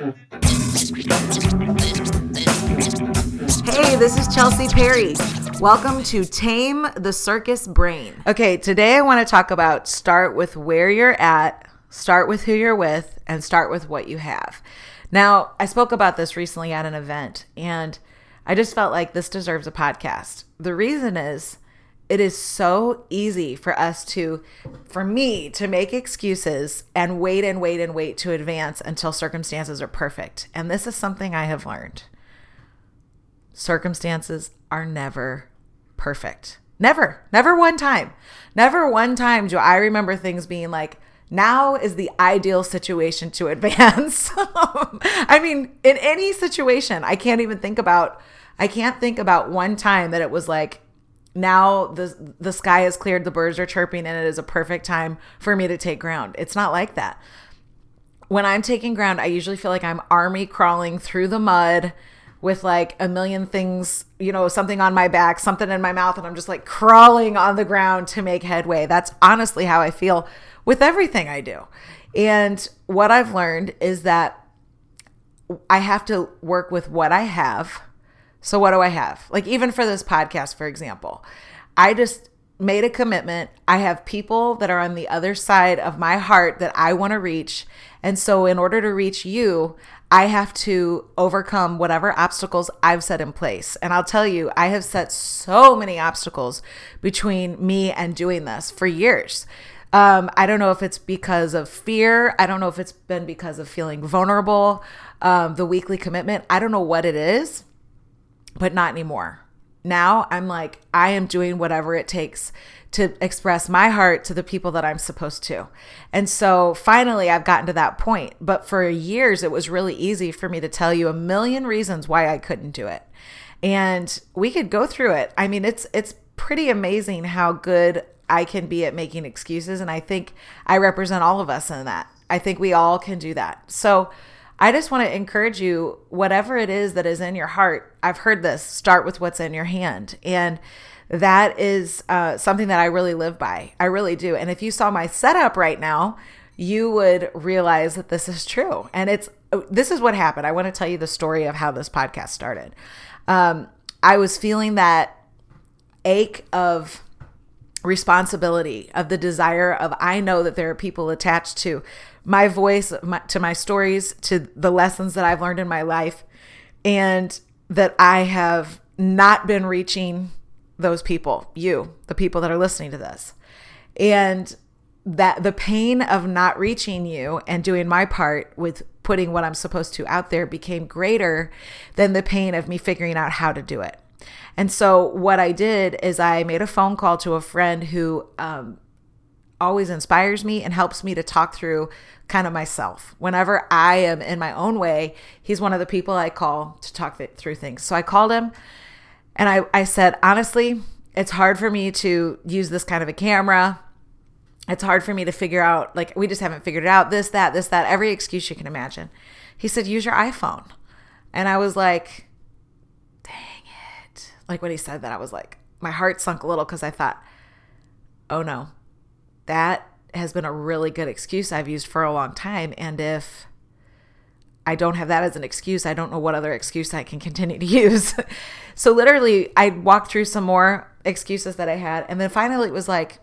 Hey, this is Chelsea Perry. Welcome to Tame the Circus Brain. Okay, today I want to talk about start with where you're at, start with who you're with, and start with what you have. Now, I spoke about this recently at an event, and I just felt like this deserves a podcast. The reason is it is so easy for us to, for me, to make excuses and wait and wait and wait to advance until circumstances are perfect. And this is something I have learned circumstances are never perfect. Never, never one time. Never one time do I remember things being like, now is the ideal situation to advance. I mean, in any situation, I can't even think about I can't think about one time that it was like now the the sky is cleared, the birds are chirping and it is a perfect time for me to take ground. It's not like that. When I'm taking ground, I usually feel like I'm army crawling through the mud with like a million things, you know, something on my back, something in my mouth, and I'm just like crawling on the ground to make headway. That's honestly how I feel with everything I do. And what I've learned is that I have to work with what I have. So, what do I have? Like, even for this podcast, for example, I just made a commitment. I have people that are on the other side of my heart that I want to reach. And so, in order to reach you, I have to overcome whatever obstacles I've set in place. And I'll tell you, I have set so many obstacles between me and doing this for years. Um, I don't know if it's because of fear. I don't know if it's been because of feeling vulnerable, um, the weekly commitment. I don't know what it is, but not anymore. Now I'm like, I am doing whatever it takes to express my heart to the people that I'm supposed to. And so finally I've gotten to that point. But for years it was really easy for me to tell you a million reasons why I couldn't do it. And we could go through it. I mean, it's it's pretty amazing how good I can be at making excuses and I think I represent all of us in that. I think we all can do that. So I just want to encourage you, whatever it is that is in your heart. I've heard this start with what's in your hand. And that is uh, something that I really live by. I really do. And if you saw my setup right now, you would realize that this is true. And it's this is what happened. I want to tell you the story of how this podcast started. Um, I was feeling that ache of responsibility, of the desire of I know that there are people attached to my voice, my, to my stories, to the lessons that I've learned in my life, and that I have not been reaching those people, you, the people that are listening to this. And that the pain of not reaching you and doing my part with putting what I'm supposed to out there became greater than the pain of me figuring out how to do it. And so, what I did is I made a phone call to a friend who um, always inspires me and helps me to talk through kind of myself. Whenever I am in my own way, he's one of the people I call to talk through things. So, I called him and I, I said, honestly, it's hard for me to use this kind of a camera. It's hard for me to figure out, like, we just haven't figured it out. This, that, this, that, every excuse you can imagine. He said, use your iPhone. And I was like, dang it. Like, when he said that, I was like, my heart sunk a little because I thought, oh no, that has been a really good excuse I've used for a long time. And if I don't have that as an excuse. I don't know what other excuse I can continue to use. so literally, I walked through some more excuses that I had. And then finally, it was like,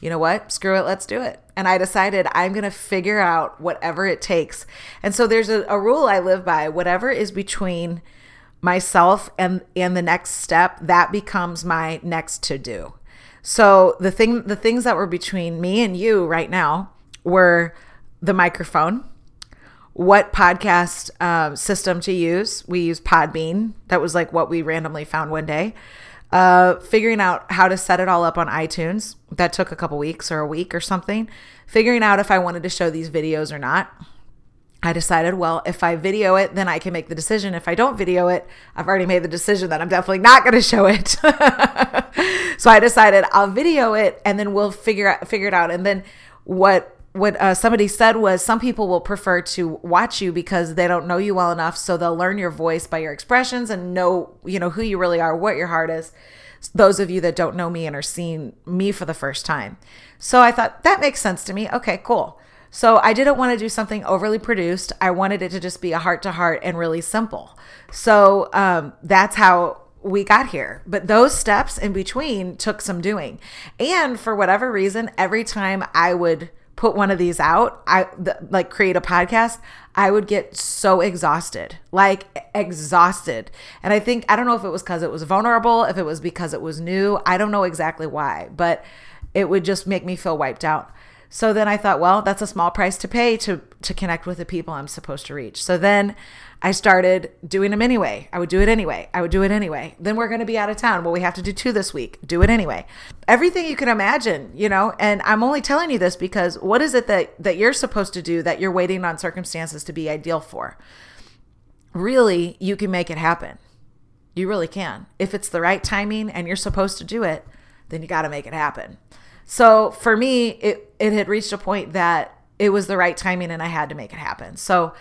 you know what? Screw it. Let's do it. And I decided I'm going to figure out whatever it takes. And so there's a, a rule I live by whatever is between myself and and the next step that becomes my next to do so the thing the things that were between me and you right now were the microphone what podcast uh, system to use. We use Podbean. That was like what we randomly found one day. Uh, figuring out how to set it all up on iTunes. That took a couple weeks or a week or something. Figuring out if I wanted to show these videos or not. I decided, well, if I video it, then I can make the decision. If I don't video it, I've already made the decision that I'm definitely not going to show it. so I decided I'll video it and then we'll figure out, figure it out. And then what what uh, somebody said was some people will prefer to watch you because they don't know you well enough so they'll learn your voice by your expressions and know you know who you really are what your heart is those of you that don't know me and are seeing me for the first time so i thought that makes sense to me okay cool So I didn't want to do something overly produced. I wanted it to just be a heart to heart and really simple. So um, that's how we got here. But those steps in between took some doing. And for whatever reason, every time I would put one of these out, I like create a podcast, I would get so exhausted, like exhausted. And I think I don't know if it was cuz it was vulnerable, if it was because it was new, I don't know exactly why, but it would just make me feel wiped out. So then I thought, well, that's a small price to pay to to connect with the people I'm supposed to reach. So then I started doing them anyway. I would do it anyway. I would do it anyway. Then we're going to be out of town. Well, we have to do two this week. Do it anyway. Everything you can imagine, you know. And I'm only telling you this because what is it that that you're supposed to do that you're waiting on circumstances to be ideal for? Really, you can make it happen. You really can. If it's the right timing and you're supposed to do it, then you got to make it happen. So for me, it it had reached a point that it was the right timing and I had to make it happen. So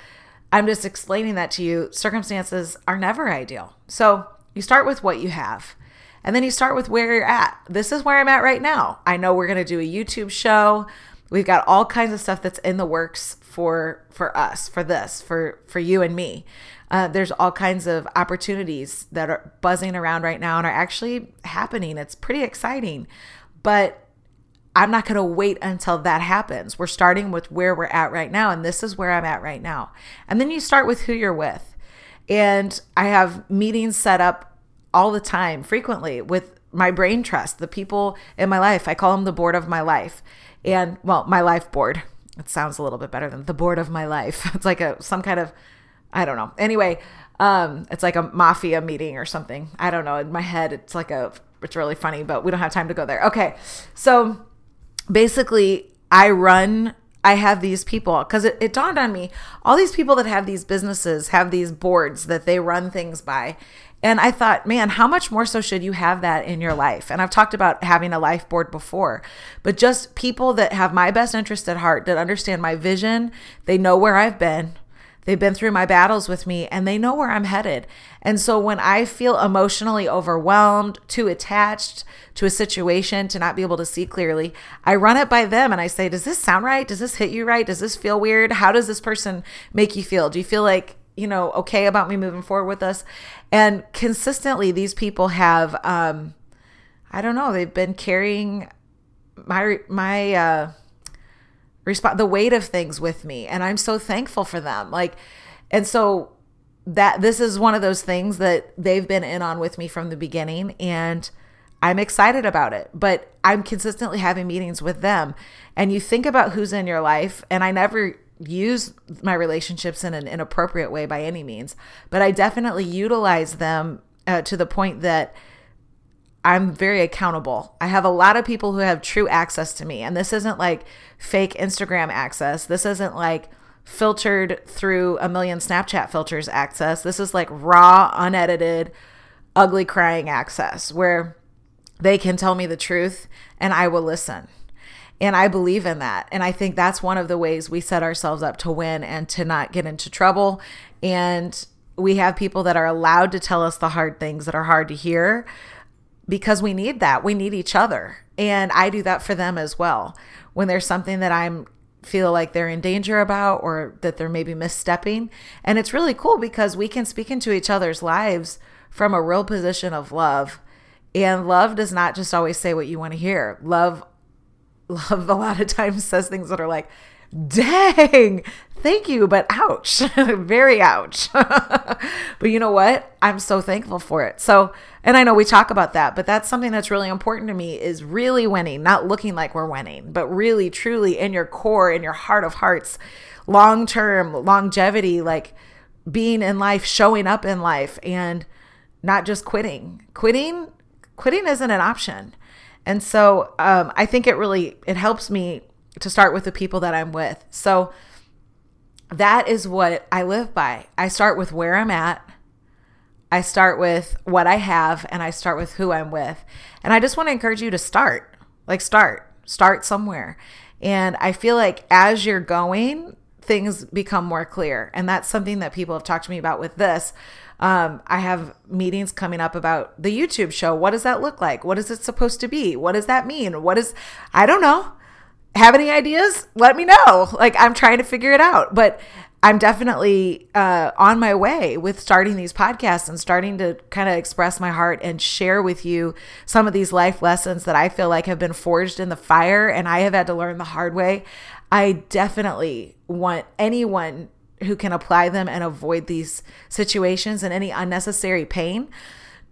I'm just explaining that to you. Circumstances are never ideal. So you start with what you have. And then you start with where you're at. This is where I'm at right now. I know we're going to do a YouTube show. We've got all kinds of stuff that's in the works for for us, for this, for for you and me. Uh, there's all kinds of opportunities that are buzzing around right now and are actually happening. It's pretty exciting. But I'm not going to wait until that happens. We're starting with where we're at right now, and this is where I'm at right now. And then you start with who you're with. And I have meetings set up all the time, frequently with my brain trust, the people in my life. I call them the board of my life. And well, my life board. It sounds a little bit better than the board of my life. It's like a some kind of I don't know. Anyway, um, it's like a mafia meeting or something. I don't know. In my head, it's like a it's really funny, but we don't have time to go there. Okay. So basically I run I have these people because it, it, dawned on me all these people that have these businesses have these boards that they run things by. And I thought, man, how much more so should you have that in your life? And I've talked about having a life board before, but just people that have my best interest at heart, that understand my vision, they know where I've been, They've been through my battles with me and they know where I'm headed. And so when I feel emotionally overwhelmed, too attached to a situation to not be able to see clearly, I run it by them and I say, Does this sound right? Does this hit you right? Does this feel weird? How does this person make you feel? Do you feel like, you know, okay about me moving forward with us? And consistently, these people have, um, I don't know, they've been carrying my, my, uh, respond the weight of things with me and i'm so thankful for them. Like and so that this is one of those things that they've been in on with me from the beginning and i'm excited about it but i'm consistently having meetings with them. And you think about who's in your life and i never use my relationships in an inappropriate way by any means but i definitely utilize them uh, to the point that I'm very accountable. I have a lot of people who have true access to me. And this isn't like fake Instagram access. This isn't like filtered through a million Snapchat filters access. This is like raw, unedited, ugly crying access where they can tell me the truth and I will listen. And I believe in that. And I think that's one of the ways we set ourselves up to win and to not get into trouble. And we have people that are allowed to tell us the hard things that are hard to hear because we need that. We need each other. And I do that for them as well. When there's something that I'm feel like they're in danger about or that they're maybe misstepping. And it's really cool because we can speak into each other's lives from a real position of love. And love does not just always say what you want to hear. Love love a lot of times says things that are like, dang, thank you, but ouch, very ouch. but you know what? I'm so thankful for it. So, and I know we talk about that, but that's something that's really important to me is really winning, not looking like we're winning, but really, truly in your core, in your heart of hearts, long term longevity, like being in life, showing up in life, and not just quitting. Quitting, quitting isn't an option. And so um, I think it really it helps me to start with the people that I'm with. So that is what I live by. I start with where I'm at. I start with what I have and I start with who I'm with. And I just want to encourage you to start. Like start. Start somewhere. And I feel like as you're going, things become more clear. And that's something that people have talked to me about with this. Um, I have meetings coming up about the YouTube show. What does that look like? What is it supposed to be? What does that mean? What is, I don't know have any ideas? Let me know. Like I'm trying to figure it out. But I'm definitely uh, on my way with starting these podcasts and starting to kind of express my heart and share with you some of these life lessons that I feel like have been forged in the fire and I have had to learn the hard way. I definitely want anyone who can apply them and avoid these situations and any unnecessary pain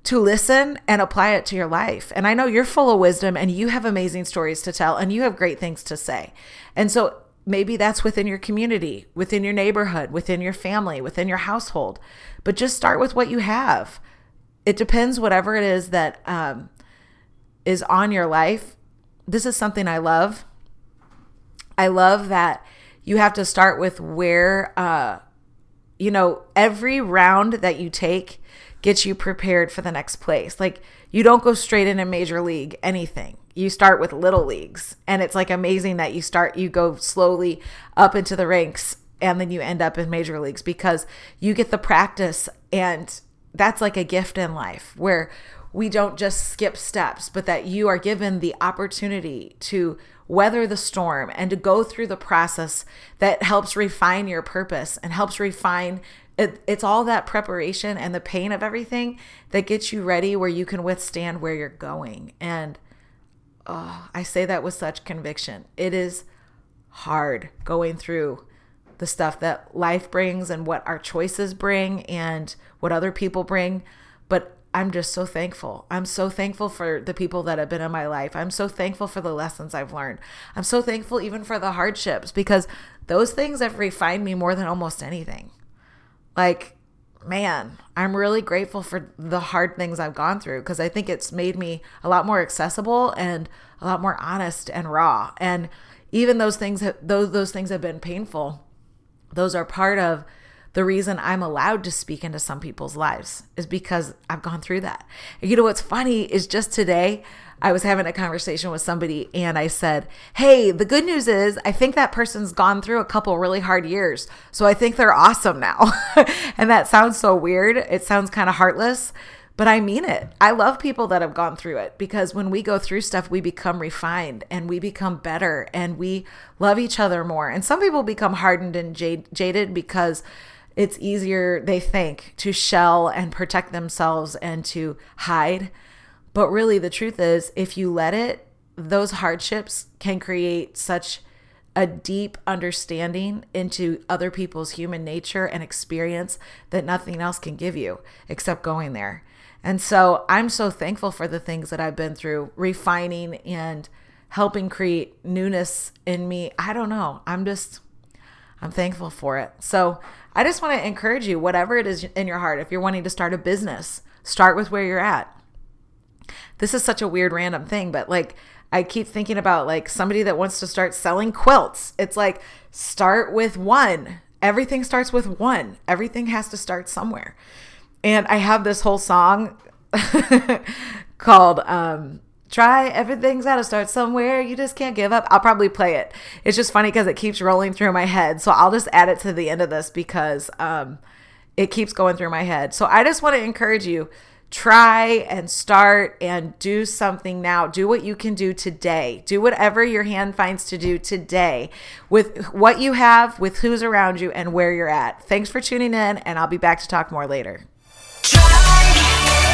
to listen and apply it to your life. And I know you're full of wisdom and you have amazing stories to tell and you have great things to say. And so maybe that's within your community, within your neighborhood, within your family, within your household. But just start with what you have. It depends, whatever it is that um, is on your life. This is something I love. I love that you have to start with where, uh, you know, every round that you take gets you prepared for the next place. Like, you don't go straight in a major league anything you start with little leagues and it's like amazing that you start you go slowly up into the ranks and then you end up in major leagues because you get the practice and that's like a gift in life where we don't just skip steps but that you are given the opportunity to weather the storm and to go through the process that helps refine your purpose and helps refine it, it's all that preparation and the pain of everything that gets you ready where you can withstand where you're going and oh, I say that with such conviction. It is hard going through the stuff that life brings and what our choices bring and what other people bring. But I'm just so thankful. I'm so thankful for the people that have been in my life. I'm so thankful for the lessons I've learned. I'm so thankful even for the hardships because those things have refined me more than almost anything. Like, man, I'm really grateful for the hard things I've gone through because I think it's made me a lot more accessible and a lot more honest and raw. And even those things, those those things have been painful. Those are part of the reason I'm allowed to speak into some people's lives is because I've gone through that. And you know what's funny is just today I was having a conversation with somebody and I said, Hey, the good news is I think that person's gone through a couple really hard years. So I think they're awesome now. and that sounds so weird. It sounds kind of heartless, but I mean it. I love people that have gone through it because when we go through stuff, we become refined and we become better and we love each other more. And some people become hardened and jaded because it's easier, they think, to shell and protect themselves and to hide but really, the truth is, if you let it, those hardships can create such a deep understanding into other people's human nature and experience that nothing else can give you except going there. And so I'm so thankful for the things that I've been through, refining and helping create newness in me. I don't know. I'm just, I'm thankful for it. So I just want to encourage you, whatever it is in your heart, if you're wanting to start a business, start with where you're at this is such a weird random thing, but like I keep thinking about like somebody that wants to start selling quilts. It's like start with one. Everything starts with one. Everything has to start somewhere. And I have this whole song called um try everything's got to start somewhere you just can't give up i'll probably play it it's just funny because it keeps rolling through my head so i'll just add it to the end of this because um, it keeps going through my head so i just want to encourage you try and start and do something now. Do what you can do today. Do whatever your hand finds to do today with what you have, with who's around you, and where you're at. Thanks for tuning in, and I'll be back to talk more later.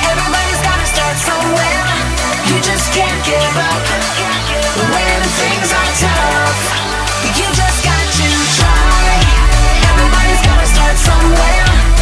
Everybody's gotta start somewhere. You just can't give up when things are tough. You just got to try. Everybody's gotta start somewhere.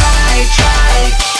try, try.